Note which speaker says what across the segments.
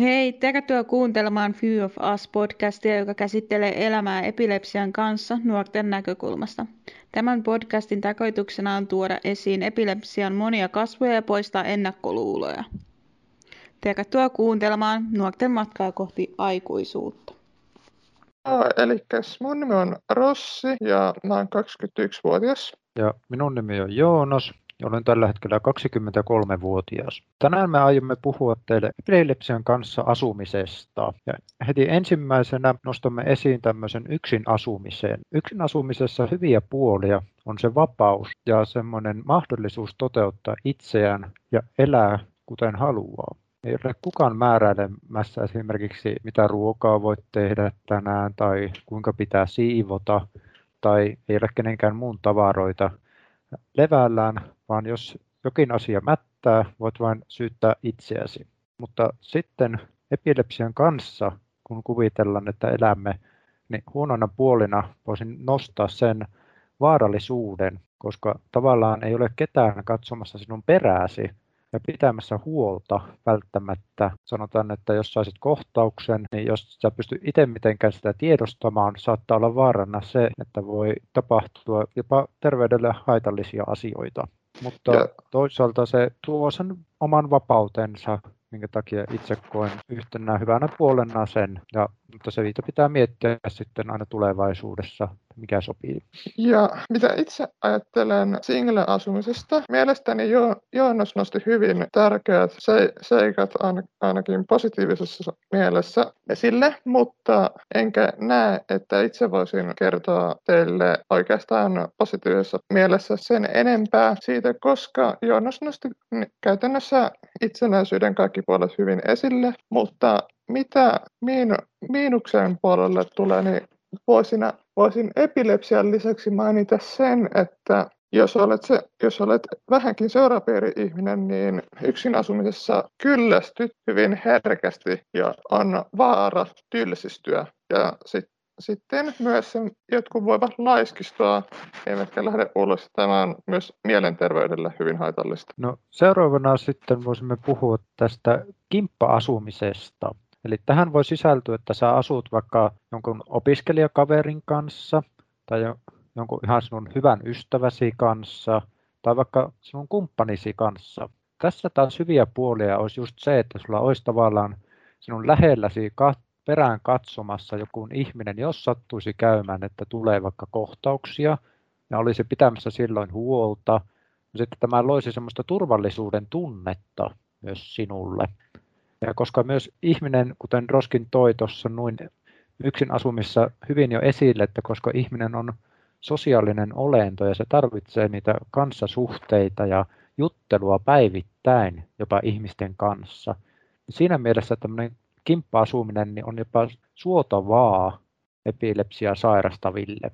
Speaker 1: Hei, tervetuloa kuuntelemaan Few of Us podcastia, joka käsittelee elämää epilepsian kanssa nuorten näkökulmasta. Tämän podcastin tarkoituksena on tuoda esiin epilepsian monia kasvoja ja poistaa ennakkoluuloja. Tervetuloa kuuntelemaan nuorten matkaa kohti aikuisuutta.
Speaker 2: Joo, eli mun nimi on Rossi ja mä oon 21-vuotias.
Speaker 3: Ja minun nimi on Joonas olen tällä hetkellä 23-vuotias. Tänään me aiomme puhua teille epilepsian kanssa asumisesta. Ja heti ensimmäisenä nostamme esiin tämmöisen yksin asumisen. Yksin asumisessa hyviä puolia on se vapaus ja semmoinen mahdollisuus toteuttaa itseään ja elää kuten haluaa. Ei ole kukaan määräilemässä esimerkiksi, mitä ruokaa voit tehdä tänään tai kuinka pitää siivota tai ei ole kenenkään muun tavaroita levällään, vaan jos jokin asia mättää, voit vain syyttää itseäsi. Mutta sitten epilepsian kanssa, kun kuvitellaan, että elämme, niin huonona puolina voisin nostaa sen vaarallisuuden, koska tavallaan ei ole ketään katsomassa sinun perääsi pitämässä huolta välttämättä. Sanotaan, että jos saisit kohtauksen, niin jos sä pystyt itse mitenkään sitä tiedostamaan, saattaa olla vaarana se, että voi tapahtua jopa terveydelle haitallisia asioita. Mutta ja. toisaalta se tuo sen oman vapautensa minkä takia itse koen yhtenä hyvänä puolena sen. Ja, mutta se pitää miettiä sitten aina tulevaisuudessa, mikä sopii.
Speaker 2: Ja mitä itse ajattelen single-asumisesta, mielestäni jo, Joonas nosti hyvin tärkeät se, seikat ainakin positiivisessa mielessä esille, mutta enkä näe, että itse voisin kertoa teille oikeastaan positiivisessa mielessä sen enempää siitä, koska Joonas nosti käytännössä itsenäisyyden kaikki puolet hyvin esille, mutta mitä miin, miinuksen puolelle tulee, niin vuosina voisin epilepsian lisäksi mainita sen, että jos olet, se, jos olet vähänkin seurapiiri-ihminen, niin yksin asumisessa kyllästyt hyvin herkästi ja on vaara tylsistyä. Ja sit, sitten myös sen, jotkut voivat laiskistua, eivätkä lähde ulos. Tämä on myös mielenterveydelle hyvin haitallista.
Speaker 3: No, seuraavana sitten voisimme puhua tästä kimppa-asumisesta. Eli tähän voi sisältyä, että sä asut vaikka jonkun opiskelijakaverin kanssa tai jonkun ihan sinun hyvän ystäväsi kanssa tai vaikka sinun kumppanisi kanssa. Tässä taas hyviä puolia olisi just se, että sulla olisi tavallaan sinun lähelläsi perään katsomassa joku ihminen, jos sattuisi käymään, että tulee vaikka kohtauksia ja olisi pitämässä silloin huolta. Sitten tämä loisi semmoista turvallisuuden tunnetta myös sinulle. Ja koska myös ihminen, kuten Roskin toi tuossa noin yksin asumissa hyvin jo esille, että koska ihminen on sosiaalinen olento ja se tarvitsee niitä kanssasuhteita ja juttelua päivittäin jopa ihmisten kanssa. Siinä mielessä tämmöinen kimppa-asuminen niin on jopa suotavaa epilepsia sairastaville.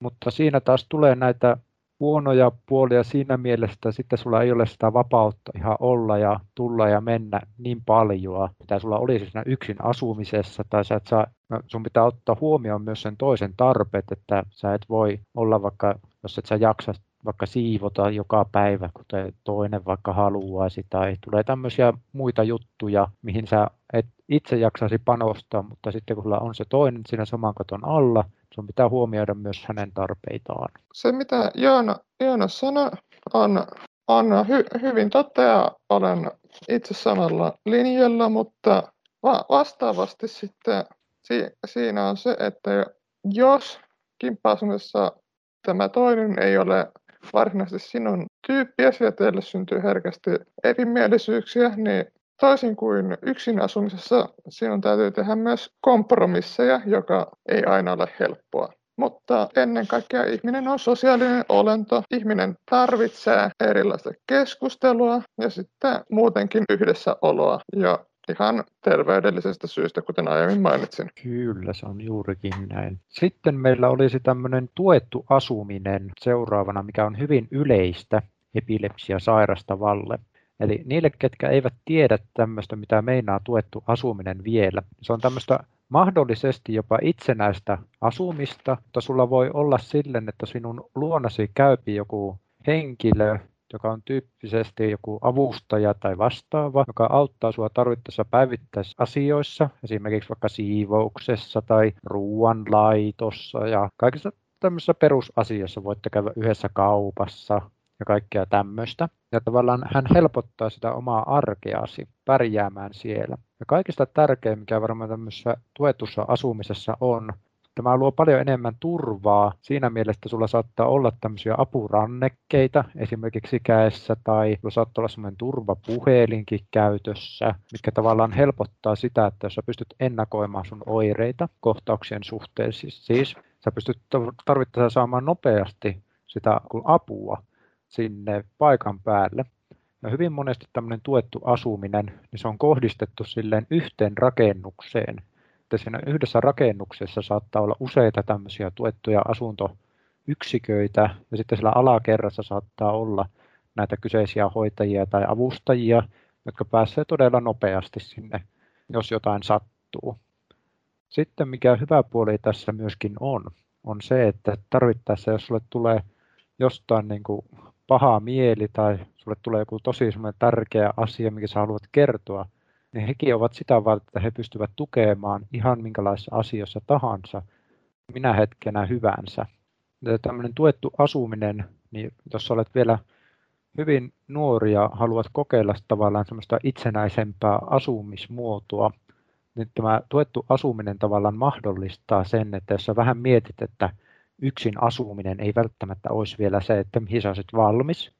Speaker 3: Mutta siinä taas tulee näitä huonoja puolia siinä mielessä, että sitten sulla ei ole sitä vapautta ihan olla ja tulla ja mennä niin paljon, mitä sulla olisi siinä yksin asumisessa, tai sä et saa, no sun pitää ottaa huomioon myös sen toisen tarpeet, että sä et voi olla vaikka, jos et sä jaksa vaikka siivota joka päivä, kuten toinen vaikka haluaisi, tai tulee tämmöisiä muita juttuja, mihin sä et itse jaksaisi panostaa, mutta sitten kun sulla on se toinen siinä saman katon alla, sun pitää huomioida myös hänen tarpeitaan.
Speaker 2: Se, mitä Joona, Joona sanoi, on, on hy, hyvin totta ja olen itse samalla linjalla, mutta va- vastaavasti sitten si, siinä on se, että jos kimppaasumisessa tämä toinen ei ole varsinaisesti sinun tyyppiäsi ja teille syntyy herkästi erimielisyyksiä, niin toisin kuin yksin asumisessa sinun täytyy tehdä myös kompromisseja, joka ei aina ole helppoa. Mutta ennen kaikkea ihminen on sosiaalinen olento. Ihminen tarvitsee erilaista keskustelua ja sitten muutenkin yhdessäoloa. Ja ihan terveydellisestä syystä, kuten aiemmin mainitsin.
Speaker 3: Kyllä, se on juurikin näin. Sitten meillä olisi tämmöinen tuettu asuminen seuraavana, mikä on hyvin yleistä epilepsia sairastavalle. Eli niille, ketkä eivät tiedä tämmöistä, mitä meinaa tuettu asuminen vielä, se on tämmöistä mahdollisesti jopa itsenäistä asumista, mutta sulla voi olla silleen, että sinun luonasi käypi joku henkilö, joka on tyyppisesti joku avustaja tai vastaava, joka auttaa sinua tarvittaessa päivittäisasioissa, esimerkiksi vaikka siivouksessa tai ruoanlaitossa ja kaikissa tämmöisessä perusasiassa. Voitte käydä yhdessä kaupassa ja kaikkea tämmöistä. Ja tavallaan hän helpottaa sitä omaa arkeasi pärjäämään siellä. Ja kaikista tärkein, mikä varmaan tämmöisessä tuetussa asumisessa on, Tämä luo paljon enemmän turvaa. Siinä mielessä sulla saattaa olla tämmöisiä apurannekkeita esimerkiksi käessä tai sulla saattaa olla semmoinen turvapuhelinkin käytössä, mikä tavallaan helpottaa sitä, että jos sä pystyt ennakoimaan sun oireita kohtauksien suhteen, siis, siis sä pystyt tarvittaessa saamaan nopeasti sitä apua sinne paikan päälle. Ja hyvin monesti tämmöinen tuettu asuminen, niin se on kohdistettu silleen yhteen rakennukseen että siinä yhdessä rakennuksessa saattaa olla useita tämmöisiä tuettuja asuntoyksiköitä ja sitten siellä alakerrassa saattaa olla näitä kyseisiä hoitajia tai avustajia, jotka pääsee todella nopeasti sinne, jos jotain sattuu. Sitten mikä hyvä puoli tässä myöskin on, on se, että tarvittaessa, jos sulle tulee jostain niin kuin paha mieli tai sulle tulee joku tosi tärkeä asia, mikä sä haluat kertoa, niin hekin ovat sitä varten, että he pystyvät tukemaan ihan minkälaisessa asiassa tahansa minä hetkenä hyvänsä. Ja tämmöinen tuettu asuminen, niin jos olet vielä hyvin nuori ja haluat kokeilla tavallaan semmoista itsenäisempää asumismuotoa, niin tämä tuettu asuminen tavallaan mahdollistaa sen, että jos sä vähän mietit, että yksin asuminen ei välttämättä olisi vielä se, että mihin sä olisit valmis,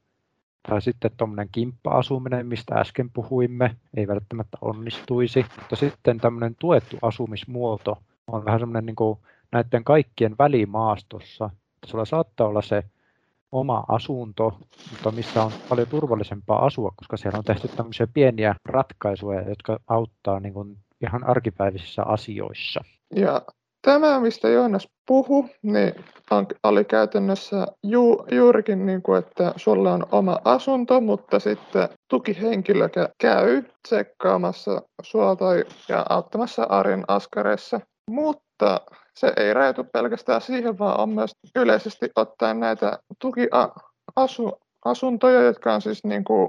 Speaker 3: tai sitten tuommoinen kimppa-asuminen, mistä äsken puhuimme, ei välttämättä onnistuisi. Mutta sitten tämmöinen tuettu asumismuoto on vähän semmoinen niin kuin näiden kaikkien välimaastossa. Sulla saattaa olla se oma asunto, mutta missä on paljon turvallisempaa asua, koska siellä on tehty tämmöisiä pieniä ratkaisuja, jotka auttaa niin kuin ihan arkipäivisissä asioissa.
Speaker 2: Ja Tämä, mistä Joonas puhui, niin oli käytännössä ju, juurikin niin kuin, että sulla on oma asunto, mutta sitten tukihenkilö käy tsekkaamassa sua tai ja auttamassa arjen askareissa. Mutta se ei rajoitu pelkästään siihen, vaan on myös yleisesti ottaen näitä tukiasuntoja, jotka on siis niin kuin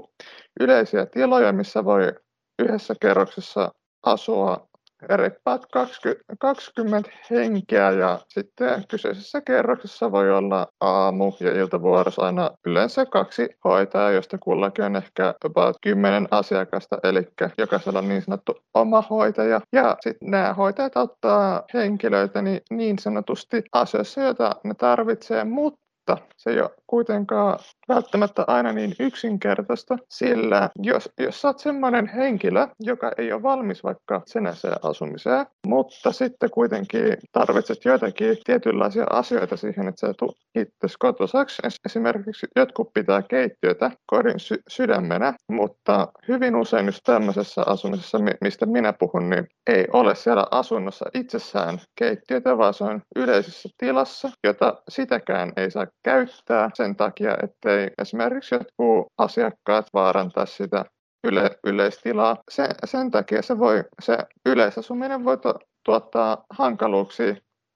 Speaker 2: yleisiä tiloja, missä voi yhdessä kerroksessa asua reippaat 20, 20 henkeä ja sitten kyseisessä kerroksessa voi olla aamu- ja iltavuorossa aina yleensä kaksi hoitajaa, josta kullakin on ehkä about 10 asiakasta, eli jokaisella on niin sanottu oma hoitaja. Ja sitten nämä hoitajat auttaa henkilöitä niin, niin sanotusti asioissa, joita ne tarvitsee, mutta mutta se ei ole kuitenkaan välttämättä aina niin yksinkertaista, sillä jos, jos sä oot semmoinen henkilö, joka ei ole valmis vaikka senäiseen asumiseen, mutta sitten kuitenkin tarvitset joitakin tietynlaisia asioita siihen, että sä tulet itse kotosaksi. Esimerkiksi jotkut pitää keittiötä kodin sy- sydämenä, mutta hyvin usein just tämmöisessä asumisessa, mistä minä puhun, niin ei ole siellä asunnossa itsessään keittiötä, vaan se on yleisessä tilassa, jota sitäkään ei saa käyttää sen takia, ettei esimerkiksi jotkut asiakkaat vaarantaa sitä yle, yleistilaa. Sen, sen takia se, voi, se yleisasuminen voi to, tuottaa hankaluuksia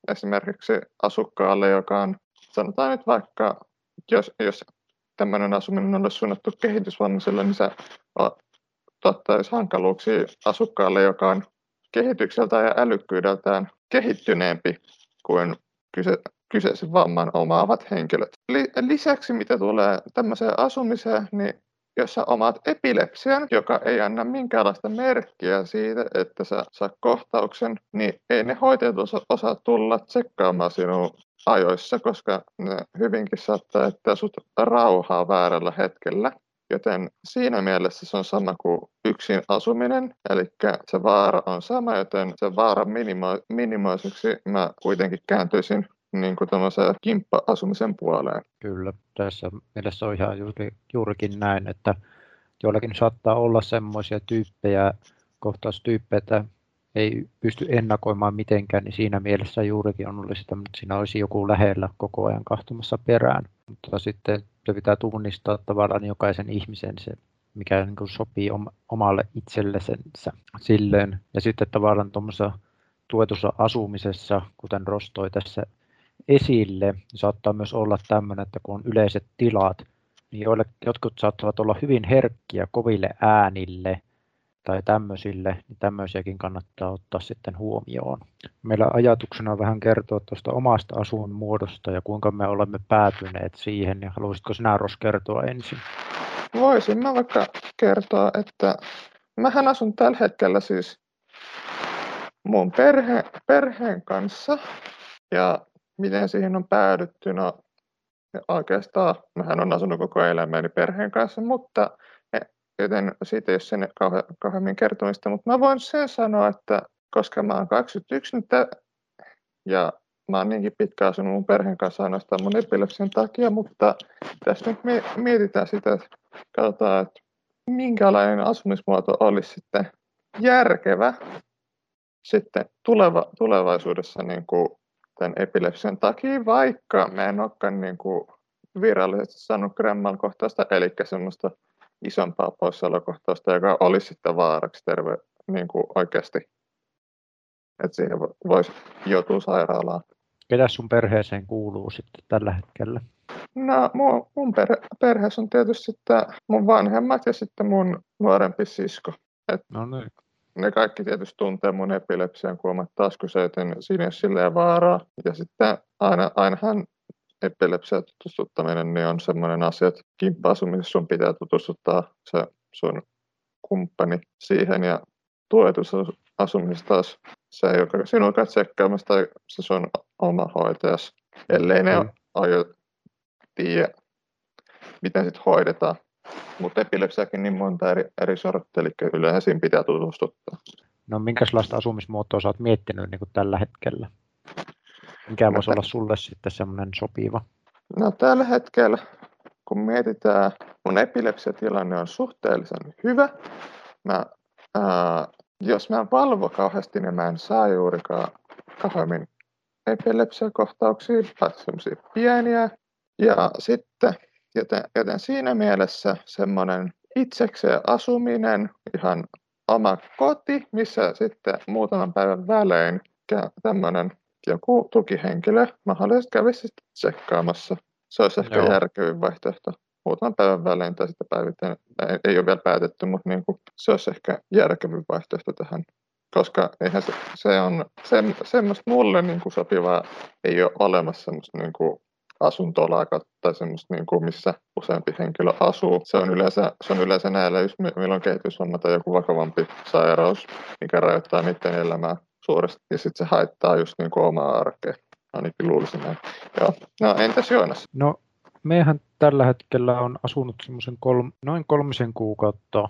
Speaker 2: esimerkiksi asukkaalle, joka on, sanotaan nyt vaikka, jos, jos tämmöinen asuminen olisi suunnattu kehitysvammaiselle, niin se tuottaisi hankaluuksia asukkaalle, joka on kehitykseltä ja älykkyydeltään kehittyneempi kuin kyse, kyseisen vamman omaavat henkilöt. Lisäksi mitä tulee tämmöiseen asumiseen, niin jos sä omaat epilepsian, joka ei anna minkäänlaista merkkiä siitä, että sä saa kohtauksen, niin ei ne hoitajat osa, osaa tulla tsekkaamaan sinua ajoissa, koska ne hyvinkin saattaa jättää sut rauhaa väärällä hetkellä. Joten siinä mielessä se on sama kuin yksin asuminen, eli se vaara on sama, joten se vaara minimo- minimoiseksi mä kuitenkin kääntyisin niin kuin kimppa-asumisen puoleen.
Speaker 3: Kyllä, tässä mielessä on ihan juuri, juurikin näin, että joillakin saattaa olla semmoisia tyyppejä, kohtaustyyppejä, että ei pysty ennakoimaan mitenkään, niin siinä mielessä juurikin on ollut sitä, että siinä olisi joku lähellä koko ajan kahtumassa perään. Mutta sitten se pitää tunnistaa tavallaan jokaisen ihmisen se, mikä niin kuin sopii omalle itsellensä silleen. Ja sitten tavallaan tuommoisessa tuetussa asumisessa, kuten Rostoi tässä esille. Saattaa myös olla tämmöinen, että kun on yleiset tilat, niin joille, jotkut saattavat olla hyvin herkkiä koville äänille tai tämmöisille, niin tämmöisiäkin kannattaa ottaa sitten huomioon. Meillä ajatuksena vähän kertoa tuosta omasta asuinmuodosta ja kuinka me olemme päätyneet siihen, ja haluaisitko sinä Ros kertoa ensin?
Speaker 2: Voisin mä vaikka kertoa, että mähän asun tällä hetkellä siis mun perhe, perheen kanssa ja miten siihen on päädytty, no oikeastaan mähän on asunut koko elämäni perheen kanssa, mutta joten siitä ei ole sen kauheammin kertomista, mutta mä voin sen sanoa, että koska mä oon 21 nyt ja mä oon niinkin pitkään asunut mun perheen kanssa ainoastaan mun epilepsian takia, mutta tässä nyt me mietitään sitä, että katsotaan, että minkälainen asumismuoto olisi sitten järkevä sitten tuleva, tulevaisuudessa niin kuin tämän epilepsian takia, vaikka mä en olekaan niin kuin virallisesti saanut Gremman kohtausta, eli semmoista isompaa poissaolokohtausta, joka olisi sitten vaaraksi terve niin kuin oikeasti, että siihen voisi joutua sairaalaan.
Speaker 3: Ketä sun perheeseen kuuluu sitten tällä hetkellä?
Speaker 2: No mun, mun perhe, perheessä on tietysti sitten mun vanhemmat ja sitten mun nuorempi sisko. Et
Speaker 3: no niin.
Speaker 2: Ne kaikki tietysti tuntee mun epilepsian kuomat taskuseutin, siinä ei ole silleen vaaraa. Ja sitten aina, ainahan epilepsia tutustuttaminen niin on sellainen asia, että kimppa-asumisessa sun pitää tutustuttaa se sun kumppani siihen ja tuetusasumisessa taas se, joka sinua käy tsekkaamassa tai se sun oma hoitajas, ellei ne mm. aio tiedä, miten sitten hoidetaan. Mutta epilepsiakin niin monta eri, eri sorttia, eli yleensä siinä pitää tutustuttaa.
Speaker 3: No minkälaista asumismuotoa sä oot miettinyt niin kuin tällä hetkellä? Mikä no, voisi olla sulle sitten semmoinen sopiva?
Speaker 2: No tällä hetkellä, kun mietitään, mun epilepsiatilanne on suhteellisen hyvä. Mä, ää, jos mä en valvo kauheasti, niin mä en saa juurikaan kauemmin epilepsiakohtauksia, paitsi semmoisia pieniä. Ja sitten, joten, joten siinä mielessä semmoinen itsekseen asuminen, ihan oma koti, missä sitten muutaman päivän välein tämmöinen joku tukihenkilö mahdollisesti kävisi sitten tsekkaamassa. Se olisi ehkä Joo. järkevin vaihtoehto. Muutaman päivän välein tai sitten päivittäin. Ei, ei ole vielä päätetty, mutta niin kuin, se olisi ehkä järkevin vaihtoehto tähän. Koska eihän se, se on se, semmoista mulle niin kuin sopivaa ei ole olemassa semmoista niin kuin asuntolaa tai semmoista, niin kuin, missä useampi henkilö asuu. Se on yleensä, se on yleensä näillä, jos milloin kehitysvamma tai joku vakavampi sairaus, mikä rajoittaa niiden elämää suuresti, ja sitten se haittaa just niin kuin omaa arkea. Ainakin luulisin näin. Joo. No entäs Joonas?
Speaker 3: No mehän tällä hetkellä on asunut semmoisen kolm, noin kolmisen kuukautta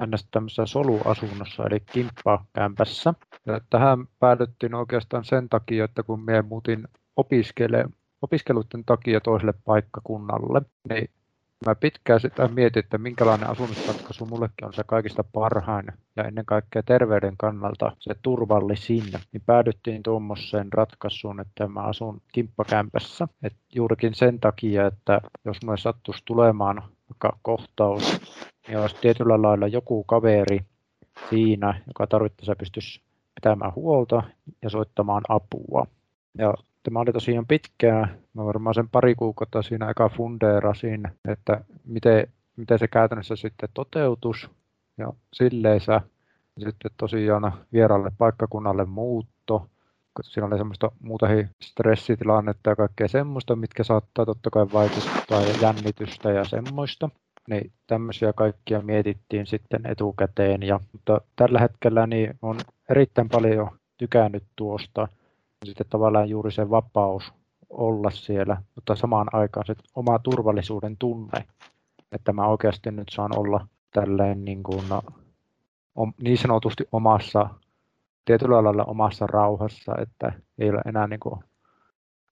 Speaker 3: hänestä tämmöisessä soluasunnossa, eli kimppakämpässä. Ja tähän päädyttiin oikeastaan sen takia, että kun me muutin opiskele, opiskeluiden takia toiselle paikkakunnalle, niin Mä pitkään sitä mietin, että minkälainen asumisratkaisu mullekin on se kaikista parhain ja ennen kaikkea terveyden kannalta se turvallisin. Niin päädyttiin tuommoiseen ratkaisuun, että mä asun kimppakämpässä. Et juurikin sen takia, että jos mulle sattuisi tulemaan vaikka kohtaus, niin olisi tietyllä lailla joku kaveri siinä, joka tarvittaessa pystyisi pitämään huolta ja soittamaan apua. Ja Tämä oli tosiaan pitkää. Mä varmaan sen pari kuukautta siinä eka fundeerasin, että miten, miten se käytännössä sitten toteutus. Ja silleensä sitten tosiaan vieraalle paikkakunnalle muutto. Siinä oli semmoista muutakin stressitilannetta ja kaikkea semmoista, mitkä saattaa totta kai vaikuttaa ja jännitystä ja semmoista. Niin tämmöisiä kaikkia mietittiin sitten etukäteen. Ja, mutta tällä hetkellä niin on erittäin paljon tykännyt tuosta sitten tavallaan juuri se vapaus olla siellä, mutta samaan aikaan se oma turvallisuuden tunne, että mä oikeasti nyt saan olla tälleen niin, kuin, no, niin sanotusti omassa, tietyllä lailla omassa rauhassa, että ei ole enää niin kuin,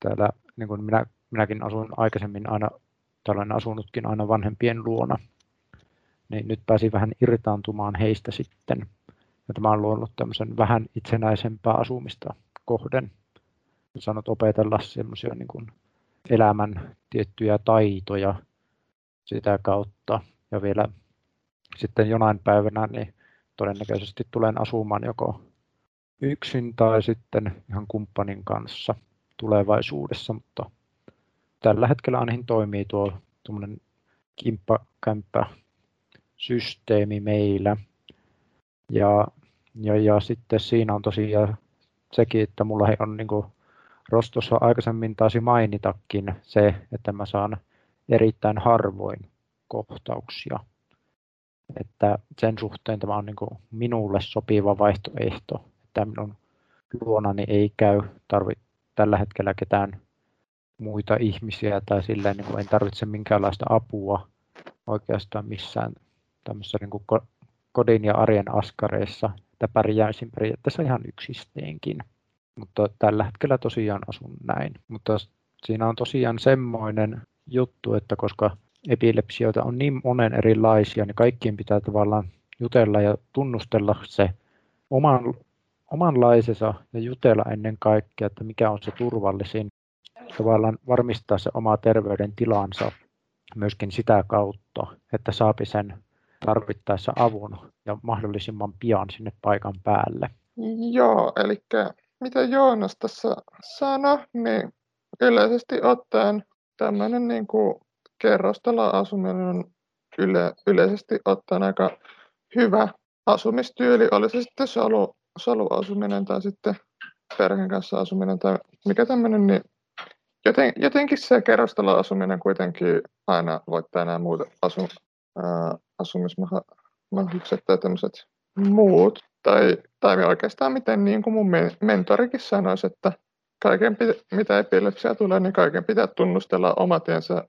Speaker 3: täällä, niin kuin minä, minäkin asuin aikaisemmin aina, tällainen asunutkin aina vanhempien luona, niin nyt pääsin vähän irtaantumaan heistä sitten. Ja tämä on luonut tämmöisen vähän itsenäisempää asumista kohden saanut opetella semmoisia niin kuin elämän tiettyjä taitoja sitä kautta. Ja vielä sitten jonain päivänä niin todennäköisesti tulen asumaan joko yksin tai sitten ihan kumppanin kanssa tulevaisuudessa, mutta tällä hetkellä ainakin toimii tuo kimppakämppä systeemi meillä. Ja, ja, ja sitten siinä on tosiaan sekin, että mulla on niin kuin Rostossa aikaisemmin taisi mainitakin se, että mä saan erittäin harvoin kohtauksia. Että sen suhteen tämä on niin minulle sopiva vaihtoehto, että minun luonani ei käy tarvi tällä hetkellä ketään muita ihmisiä tai silleen niin kuin en tarvitse minkäänlaista apua oikeastaan missään tämmöisessä niin kuin kodin ja arjen askareissa, että pärjäisin periaatteessa ihan yksisteenkin. Mutta tällä hetkellä tosiaan asun näin. Mutta siinä on tosiaan semmoinen juttu, että koska epilepsioita on niin monen erilaisia, niin kaikkien pitää tavallaan jutella ja tunnustella se oman, omanlaisensa ja jutella ennen kaikkea, että mikä on se turvallisin. Tavallaan varmistaa se oma terveyden tilansa myöskin sitä kautta, että saapi sen tarvittaessa avun ja mahdollisimman pian sinne paikan päälle.
Speaker 2: Joo, eli mitä Joonas tässä sanoi, niin yleisesti ottaen tämmöinen niin kuin kerrostalo-asuminen on yle, yleisesti ottaen aika hyvä asumistyyli, oli se sitten solu, soluasuminen tai sitten perheen kanssa asuminen tai mikä tämmöinen, niin joten, jotenkin se kerrostaloasuminen kuitenkin aina voittaa nämä muut asu, ää, asumismahdollisuudet tai tämmöiset muut. Tai, tai oikeastaan miten niin kuin mun mentorikin sanoisi, että kaiken mitä epilepsia tulee, niin kaiken pitää tunnustella oma tiensä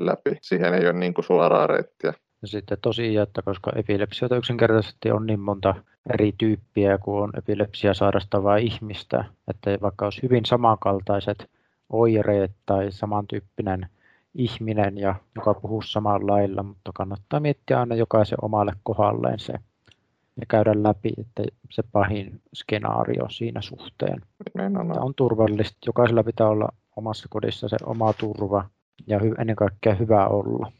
Speaker 2: läpi. Siihen ei ole niin kuin suoraa reittiä.
Speaker 3: Ja sitten tosiaan, että koska epilepsioita yksinkertaisesti on niin monta eri tyyppiä kuin on epilepsia sairastavaa ihmistä, että vaikka olisi hyvin samankaltaiset oireet tai samantyyppinen ihminen, ja joka puhuu samalla lailla, mutta kannattaa miettiä aina jokaisen omalle kohdalleen se ja käydä läpi että se pahin skenaario siinä suhteen. Tämä on turvallista. Jokaisella pitää olla omassa kodissa se oma turva ja ennen kaikkea hyvä olla.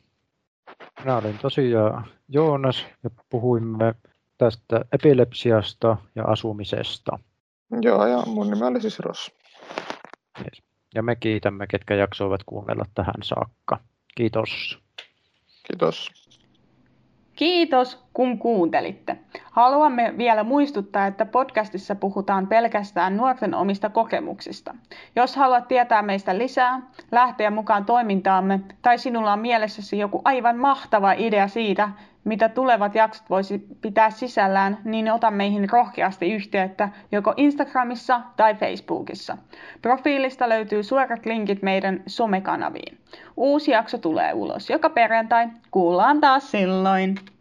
Speaker 3: Minä olin tosiaan Joonas ja puhuimme tästä epilepsiasta ja asumisesta.
Speaker 2: Joo, ja mun nimi oli siis Ross.
Speaker 3: Yes. Ja me kiitämme, ketkä jaksoivat kuunnella tähän saakka. Kiitos.
Speaker 2: Kiitos.
Speaker 1: Kiitos, kun kuuntelitte. Haluamme vielä muistuttaa, että podcastissa puhutaan pelkästään nuorten omista kokemuksista. Jos haluat tietää meistä lisää, lähteä mukaan toimintaamme tai sinulla on mielessäsi joku aivan mahtava idea siitä, mitä tulevat jaksot voisi pitää sisällään, niin ota meihin rohkeasti yhteyttä joko Instagramissa tai Facebookissa. Profiilista löytyy suorat linkit meidän somekanaviin. Uusi jakso tulee ulos joka perjantai. Kuullaan taas silloin!